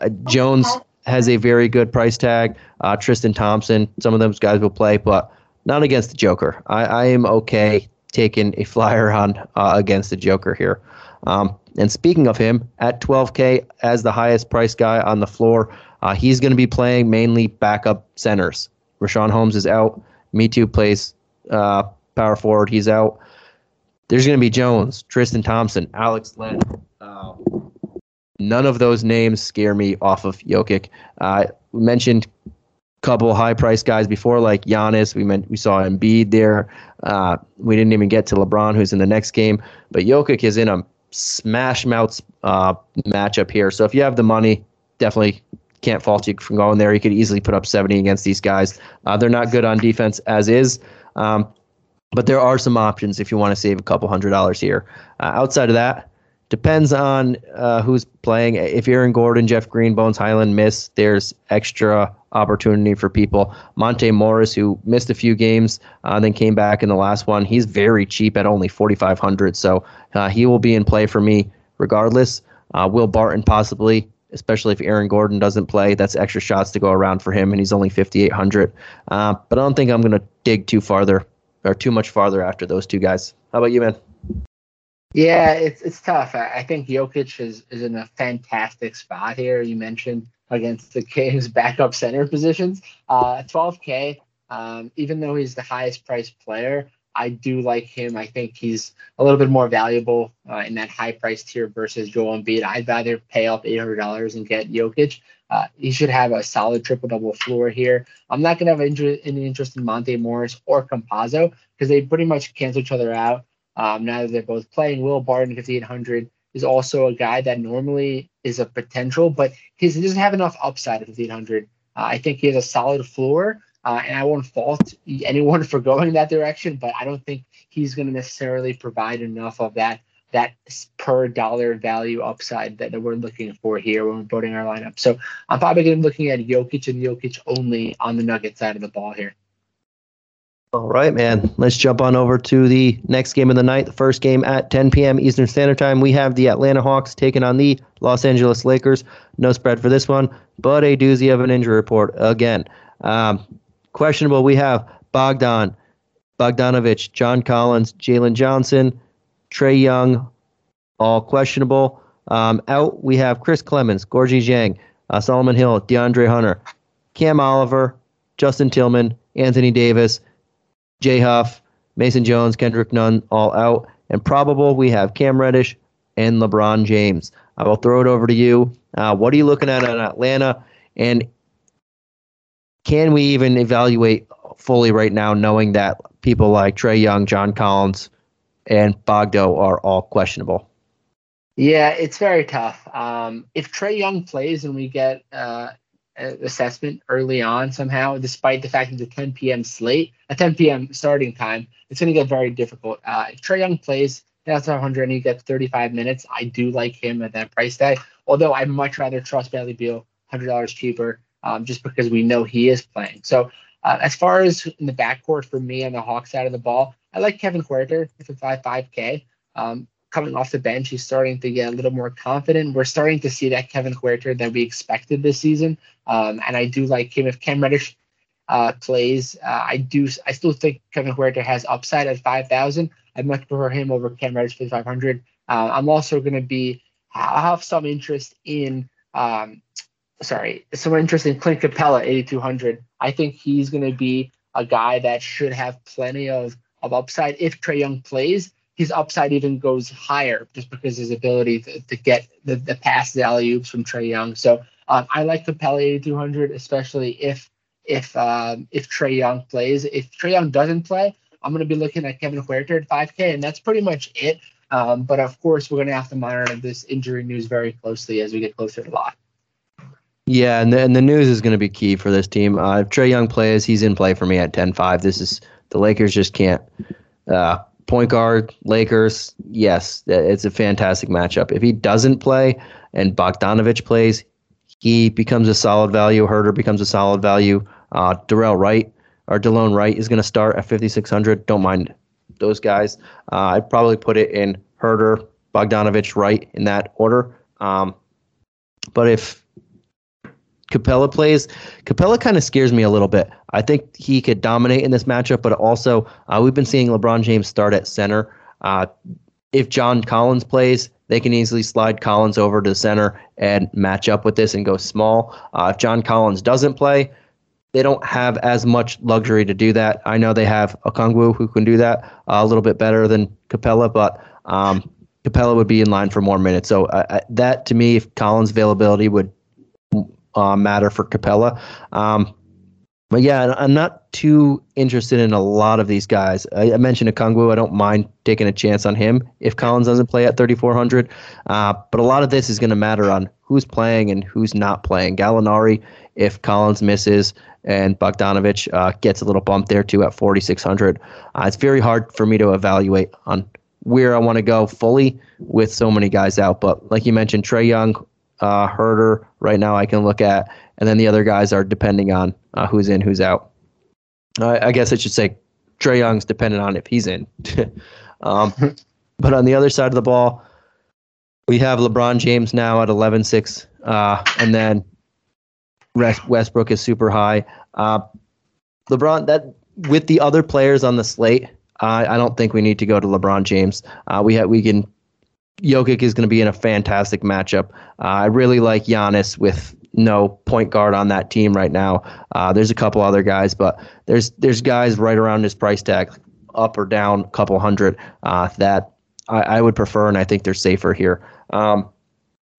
Speaker 1: Uh, Jones has a very good price tag. Uh, Tristan Thompson. Some of those guys will play, but not against the Joker. I, I am okay taking a flyer on uh, against the Joker here. Um, and speaking of him, at 12K as the highest price guy on the floor, uh, he's going to be playing mainly backup centers. Richaun Holmes is out. Metu plays uh, power forward. He's out. There's going to be Jones, Tristan Thompson, Alex Len. Uh, none of those names scare me off of Jokic. Uh, we mentioned a couple high price guys before, like Giannis. We meant we saw Embiid there. Uh, we didn't even get to LeBron, who's in the next game. But Jokic is in a smash mouth uh, matchup here. So if you have the money, definitely can't fault you from going there. You could easily put up 70 against these guys. Uh, they're not good on defense as is. Um, but there are some options if you want to save a couple hundred dollars here. Uh, outside of that, depends on uh, who's playing. If Aaron Gordon, Jeff Green, Bones Hyland miss, there's extra opportunity for people. Monte Morris, who missed a few games, uh, then came back in the last one. He's very cheap at only 4,500, so uh, he will be in play for me regardless. Uh, Will Barton possibly, especially if Aaron Gordon doesn't play. That's extra shots to go around for him, and he's only 5,800. Uh, but I don't think I'm going to dig too farther or too much farther after those two guys. How about you, man?
Speaker 2: Yeah, it's it's tough. I, I think Jokic is is in a fantastic spot here. You mentioned against the Kings backup center positions. Uh, 12K, um, even though he's the highest priced player, I do like him. I think he's a little bit more valuable uh, in that high price tier versus Joel Embiid. I'd rather pay up $800 and get Jokic. Uh, he should have a solid triple double floor here. I'm not going to have any interest in Monte Morris or Campazzo because they pretty much cancel each other out. Um, now that they're both playing, Will Barton 5800 is also a guy that normally is a potential, but he doesn't have enough upside at 5800. Uh, I think he has a solid floor, uh, and I won't fault anyone for going that direction, but I don't think he's going to necessarily provide enough of that that per dollar value upside that that we're looking for here when we're building our lineup. So I'm probably going to be looking at Jokic and Jokic only on the Nugget side of the ball here.
Speaker 1: All right, man. Let's jump on over to the next game of the night. The first game at 10 p.m. Eastern Standard Time. We have the Atlanta Hawks taking on the Los Angeles Lakers. No spread for this one, but a doozy of an injury report again. Um, questionable. We have Bogdan, Bogdanovich, John Collins, Jalen Johnson, Trae Young, all questionable. Um, out, we have Chris Clemons, Gorgui Dieng, uh, Solomon Hill, DeAndre Hunter, Cam Oliver, Justin Tillman, Anthony Davis, Jay Huff, Mason Jones, Kendrick Nunn, all out. And probable, we have Cam Reddish and LeBron James. I will throw it over to you. Uh, what are you looking at in Atlanta? And can we even evaluate fully right now, knowing that people like Trae Young, John Collins, and Bogdo are all questionable?
Speaker 2: Yeah, it's very tough. Um, if Trae Young plays and we get uh, assessment early on somehow, despite the fact that the 10 p.m. slate, a 10 p.m. starting time, it's going to get very difficult. Uh, if Trae Young plays, that's 100 and he gets 35 minutes. I do like him at that price tag, although I'd much rather trust Bradley Beal, $100 cheaper, um, just because we know he is playing. So uh, as far as in the backcourt for me on the Hawks side of the ball, I like Kevin Huerter at 5 5K. Um, coming off the bench, he's starting to get a little more confident. We're starting to see that Kevin Huerter that we expected this season. Um, and I do like him. If Cam Reddish uh, plays, uh, I do. I still think Kevin Huerter has upside at 5,000. I'd much prefer him over Cam Reddish for 500. Uh, I'm also going to be I have some interest in um, sorry, some interest in Clint Capela, 8,200. I think he's going to be a guy that should have plenty of of upside if Trae Young plays his upside even goes higher just because his ability to, to get the, the pass alley oops from Trae Young. So um, I like Capela 8200, especially if if um, if Trae Young plays. If Trae Young doesn't play, I'm going to be looking at Kevin Huerter at 5K, and that's pretty much it. Um, but of course, we're going to have to monitor this injury news very closely as we get closer to the lock.
Speaker 1: Yeah, and the, and the news is going to be key for this team. Uh, if Trae Young plays, he's in play for me at 10-5. This is the Lakers just can't uh, point guard, Lakers, yes, it's a fantastic matchup. If he doesn't play and Bogdanovich plays, he becomes a solid value. Huerter becomes a solid value. Uh, Dorell Wright or Delon Wright is going to start at 5,600. Don't mind those guys. Uh, I'd probably put it in Huerter, Bogdanovich, Wright in that order. Um, but if Capela plays, Capela kind of scares me a little bit. I think he could dominate in this matchup, but also uh, we've been seeing LeBron James start at center. Uh, if John Collins plays, they can easily slide Collins over to the center and match up with this and go small. Uh, if John Collins doesn't play, they don't have as much luxury to do that. I know they have Okongwu who can do that uh, a little bit better than Capela, but um, Capela would be in line for more minutes. So uh, that to me, if Collins' availability would uh, matter for Capela. Um, but yeah, I'm not too interested in a lot of these guys. I, I mentioned Okongwu. I don't mind taking a chance on him if Collins doesn't play at 3,400. Uh, but a lot of this is going to matter on who's playing and who's not playing. Gallinari, if Collins misses, and Bogdanovich uh, gets a little bump there too at 4,600. Uh, it's very hard for me to evaluate on where I want to go fully with so many guys out. But like you mentioned, Trae Young, uh, Huerter right now I can look at, and then the other guys are depending on uh, who's in, who's out. I, I guess I should say Trae Young's dependent on if he's in. um, but on the other side of the ball, we have LeBron James now at 11-6, uh, and then Westbrook is super high. Uh, LeBron, that with the other players on the slate, I don't think we need to go to LeBron James. Uh, we have we can Jokic is going to be in a fantastic matchup. Uh, I really like Giannis with no point guard on that team right now. Uh, there's a couple other guys, but there's there's guys right around his price tag, up or down a couple hundred uh, that I, I, would prefer, and I think they're safer here. Um,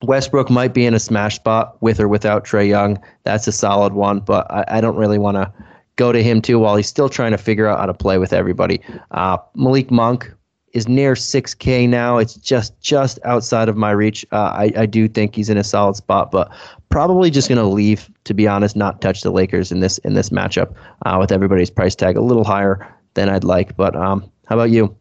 Speaker 1: Westbrook might be in a smash spot with or without Trae Young. That's a solid one, but I, I don't really want to go to him too while he's still trying to figure out how to play with everybody. Uh, Malik Monk is near 6K now. It's just just outside of my reach. Uh, I, I do think he's in a solid spot, but probably just going to leave. To be honest, not touch the Lakers in this in this matchup uh, with everybody's price tag a little higher than I'd like. But um, how about you?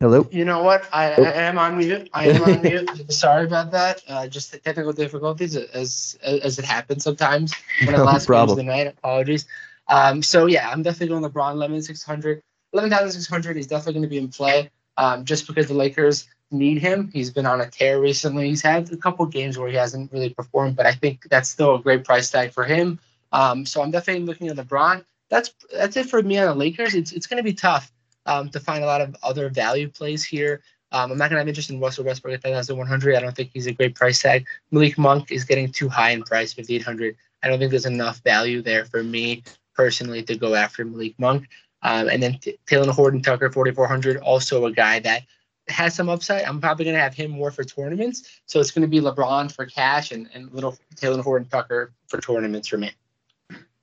Speaker 1: Hello.
Speaker 2: You know what? I, I am on mute. I am on mute. Sorry about that. Uh, just the technical difficulties as as it happens sometimes when I last
Speaker 1: problem.
Speaker 2: the night. Apologies. Um, so yeah, I'm definitely going LeBron 11,600. 11,600 is definitely going to be in play um, just because the Lakers need him. He's been on a tear recently. He's had a couple games where he hasn't really performed, but I think that's still a great price tag for him. Um, so I'm definitely looking at LeBron. That's that's it for me on the Lakers. It's it's going to be tough um, to find a lot of other value plays here. Um, I'm not going to have interest in Russell Westbrook at 10,100. I don't think he's a great price tag. Malik Monk is getting too high in price, 5,800. I don't think there's enough value there for me personally to go after Malik Monk. Um, and then T- Talen Horton Tucker, 4,400, also a guy that has some upside. I'm probably going to have him more for tournaments. So it's going to be LeBron for cash and, and little Talen Horton Tucker for tournaments for me.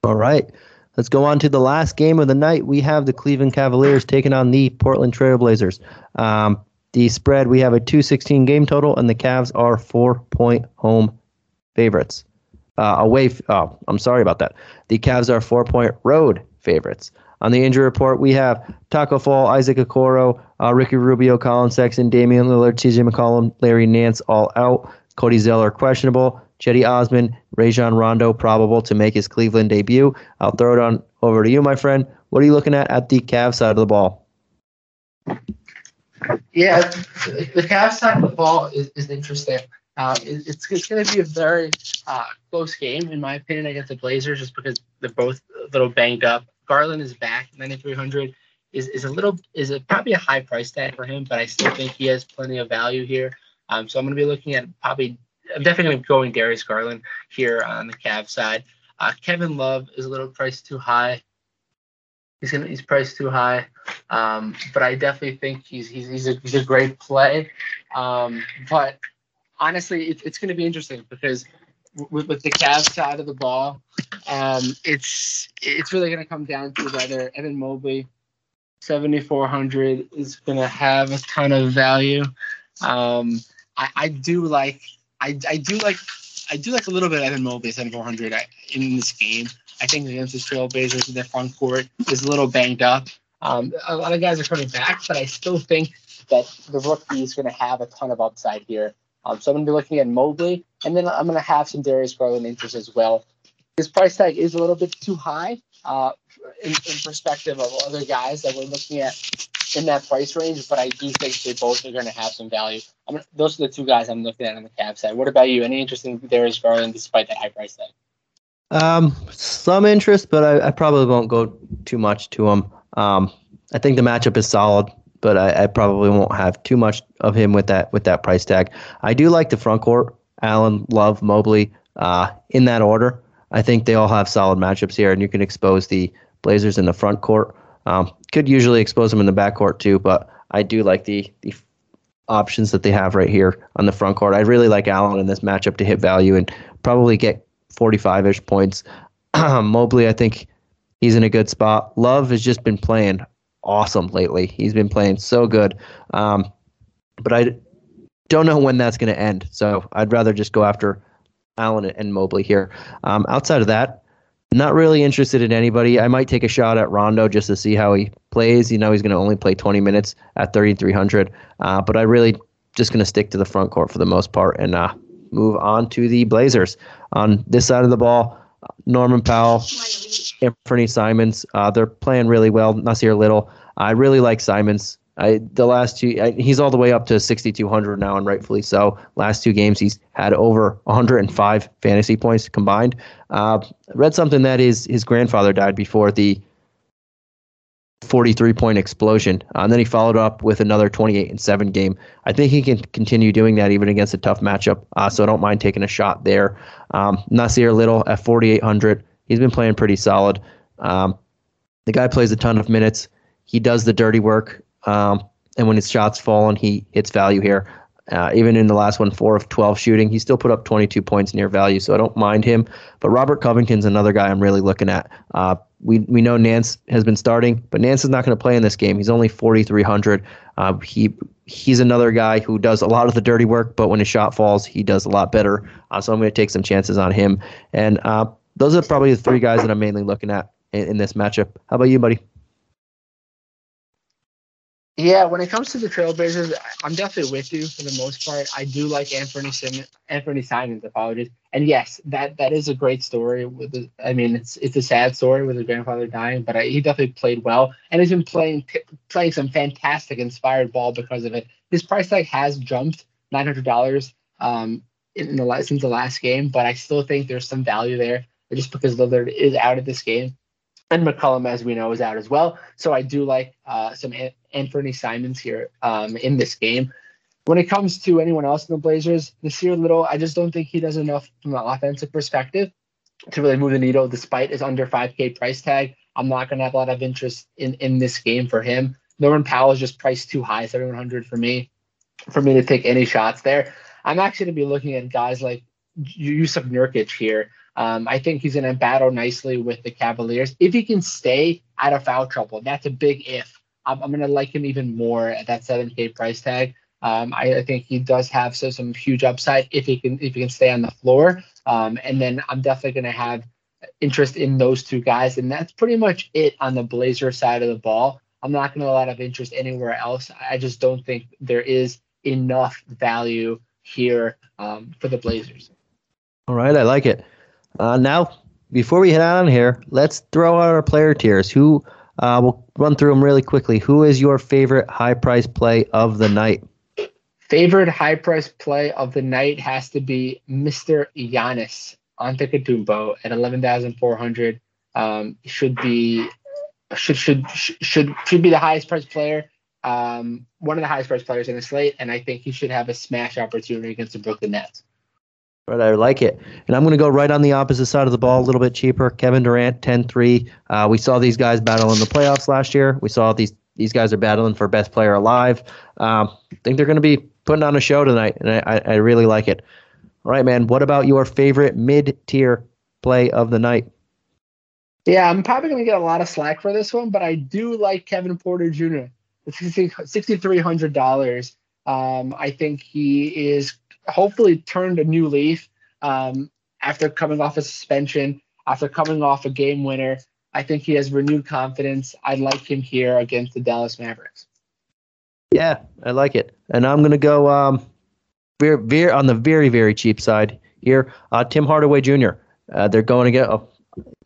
Speaker 1: All right. Let's go on to the last game of the night. We have the Cleveland Cavaliers taking on the Portland Trailblazers. Um, the spread, we have a 216 game total, and the Cavs are four point home favorites. Uh, away, f- oh, I'm sorry about that. The Cavs are four point road favorites. On the injury report, we have Taco Fall, Isaac Okoro, uh, Ricky Rubio, Collin Sexton, Damian Lillard, CJ McCollum, Larry Nance all out. Cody Zeller questionable. Cedi Osman, Rajon Rondo probable to make his Cleveland debut. I'll throw it on over to you, my friend. What are you looking at at the Cavs side of the ball?
Speaker 2: Yeah, the Cavs side of the ball is, is interesting. Uh, it- it's it's going to be a very uh, close game, in my opinion, against the Blazers, just because they're both a little banged up. Garland is back, 9,300 is, is a little is a, probably a high price tag for him, but I still think he has plenty of value here. Um, so I'm going to be looking at probably I'm definitely going Darius Garland here on the Cavs side. Uh, Kevin Love is a little priced too high. He's gonna he's priced too high. Um, but I definitely think he's he's he's a, he's a great play. Um, but honestly, it, it's going to be interesting because with, with the Cavs side of the ball, um, it's it's really going to come down to whether Evan Mobley, seventy four hundred, is going to have a ton of value. Um, I, I do like I, I do like I do like a little bit of Evan Mobley seventy four hundred in this game. I think against the Trailblazers, in their front court is a little banged up. Um, a lot of guys are coming back, but I still think that the rookie is going to have a ton of upside here. Um, so I'm going to be looking at Mobley, and then I'm going to have some Darius Garland interest as well. His price tag is a little bit too high uh, in, in perspective of other guys that we're looking at in that price range, but I do think they both are going to have some value. I those are the two guys I'm looking at on the cap side. What about you? Any interest in Darius Garland despite that high price tag?
Speaker 1: Um, some interest, but I, I probably won't go too much to him. Um, I think the matchup is solid, but I, I probably won't have too much of him with that with that price tag. I do like the front court: Allen, Love, Mobley, uh, in that order. I think they all have solid matchups here, and you can expose the Blazers in the front court. Um, could usually expose them in the back court too, but I do like the the options that they have right here on the front court. I really like Allen in this matchup to hit value and probably get 45 ish points. Mobley, I think he's in a good spot. Love has just been playing awesome lately. He's been playing so good. Um, but I don't know when that's going to end. So I'd rather just go after Allen and Mobley here. Um, outside of that, not really interested in anybody. I might take a shot at Rondo just to see how he plays. You know, he's going to only play 20 minutes at 3,300. Uh, but I really just going to stick to the front court for the most part and uh, move on to the Blazers. On this side of the ball, Norman Powell, Anthony Simons, uh, they're playing really well. Nassir Little, I really like Simons. I, the last two, I, he's all the way up to 6,200 now, and rightfully so. Last two games, he's had over 105 fantasy points combined. Uh, read something that his his grandfather died before the 43 point explosion, uh, and then he followed up with another 28 and seven game. I think he can continue doing that even against a tough matchup. Uh, so I don't mind taking a shot there. Um, Nassir Little at 4,800, he's been playing pretty solid. Um, the guy plays a ton of minutes. He does the dirty work. Um, and when his shots fall and he hits value here, Uh, even in the last one, four of 12 shooting, he still put up 22 points near value, so I don't mind him. But Robert Covington's another guy I'm really looking at. Uh, we we know Nance has been starting, but Nance is not going to play in this game. He's only 4,300. Uh, he he's another guy who does a lot of the dirty work, but when his shot falls, he does a lot better. Uh, so I'm going to take some chances on him. And uh, those are probably the three guys that I'm mainly looking at in, in this matchup. How about you, buddy?
Speaker 2: Yeah, when it comes to the Trailblazers, I'm definitely with you for the most part. I do like Anthony Sim- Anthony Simons. Apologies, and yes, that that is a great story. With the, I mean, it's it's a sad story with his grandfather dying, but I, he definitely played well and he's been playing playing some fantastic inspired ball because of it. His price tag has jumped nine hundred dollars um, in the since the last game, but I still think there's some value there just because Lillard is out of this game and McCollum, as we know, is out as well. So I do like uh, some Anthony Simons here um, in this game. When it comes to anyone else in the Blazers, Nassir Little, I just don't think he does enough from an offensive perspective to really move the needle, despite his under 5K price tag. I'm not going to have a lot of interest in, in this game for him. Norman Powell is just priced too high, 7,100 for me, for me to take any shots there. I'm actually going to be looking at guys like Jusuf Nurkic here. Um, I think he's going to battle nicely with the Cavaliers. If he can stay out of foul trouble, that's a big if. I'm, I'm going to like him even more at that 7K price tag. Um, I, I, think he does have so, some huge upside if he can if he can stay on the floor. Um, and then I'm definitely going to have interest in those two guys, and that's pretty much it on the Blazer side of the ball. I'm not going to a lot of interest anywhere else. I just don't think there is enough value here um, for the Blazers.
Speaker 1: All right, I like it. Uh, now, before we head on here, let's throw out our player tiers. Who uh, we'll run through them really quickly. Who is your favorite high price play of the night?
Speaker 2: Favorite high price play of the night has to be Mr. Giannis Antetokounmpo at eleven thousand four hundred. Um, should be should should should should be the highest price player. Um, one of the highest price players in the slate, and I think he should have a smash opportunity against the Brooklyn Nets.
Speaker 1: Right, I like it. And I'm going to go right on the opposite side of the ball, a little bit cheaper. Kevin Durant, 10-3. Uh, we saw these guys battle in the playoffs last year. We saw these these guys are battling for best player alive. Um, I think they're going to be putting on a show tonight, and I, I really like it. All right, man. What about your favorite mid-tier play of the night?
Speaker 2: Yeah, I'm probably going to get a lot of slack for this one, but I do like Kevin Porter Jr. $6,300. Um, I think he is hopefully turned a new leaf um, after coming off a suspension, after coming off a game winner. I think he has renewed confidence. I like him here against the Dallas Mavericks.
Speaker 1: Yeah, I like it. And I'm going to go um, very, very on the very, very cheap side here. Uh, Tim Hardaway Jr. Uh, they're going to get. Oh,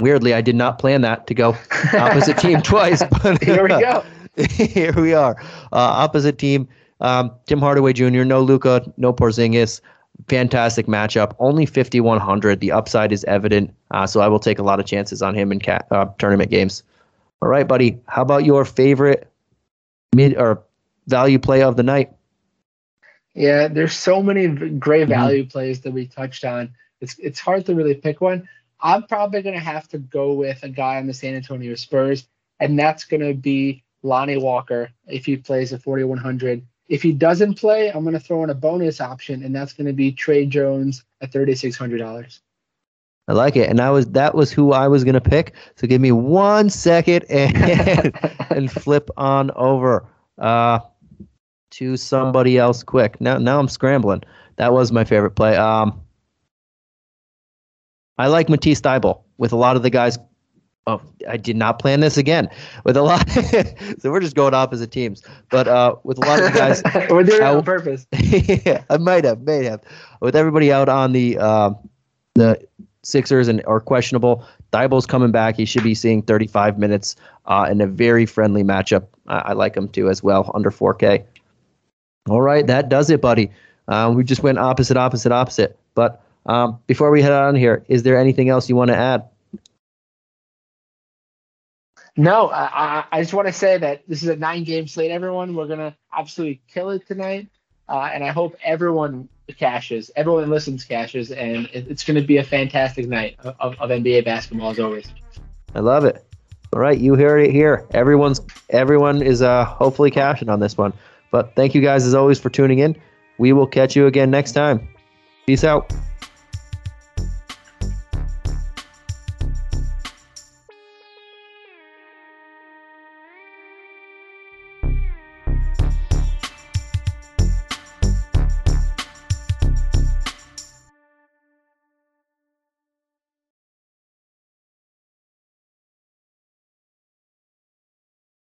Speaker 1: weirdly, I did not plan that to go opposite team twice, but
Speaker 2: here we go.
Speaker 1: here we are. Uh, opposite team. Um, Tim Hardaway Jr., no Luka, no Porzingis. Fantastic matchup. Only 5,100. The upside is evident. Uh, so I will take a lot of chances on him in ca- uh, tournament games. All right, buddy. How about your favorite mid or value play of the night?
Speaker 2: Yeah, there's so many great mm-hmm. value mm-hmm. plays that we touched on. It's it's hard to really pick one. I'm probably gonna have to go with a guy on the San Antonio Spurs, and that's gonna be Lonnie Walker if he plays at 4100. If he doesn't play, I'm going to throw in a bonus option, and that's going to be Tre Jones at thirty six hundred dollars.
Speaker 1: I like it, and I was that was who I was going to pick. So give me one second and and flip on over uh, to somebody else quick. Now now I'm scrambling. That was my favorite play. Um, I like Matisse Thybulle with a lot of the guys Oh, I did not plan this again. With a lot, so we're just going opposite teams. But uh, with a lot of guys,
Speaker 2: we're doing it on purpose.
Speaker 1: yeah, I might have, may have. With everybody out on the uh, the Sixers and are questionable, Thybulle's coming back. He should be seeing 35 minutes uh, in a very friendly matchup. I, I like him too as well, under 4K. All right, that does it, buddy. Um, we just went opposite, opposite, opposite. But um, before we head on here, is there anything else you want to add?
Speaker 2: No, I, I just want to say that this is a nine game slate, everyone. We're going to absolutely kill it tonight. Uh, and I hope everyone cashes, everyone listens cashes, and it, it's going to be a fantastic night of, of NBA basketball as always.
Speaker 1: I love it. All right, you heard it here. Everyone's everyone is uh, hopefully cashing on this one. But thank you guys as always for tuning in. we will catch you again next time. Peace out.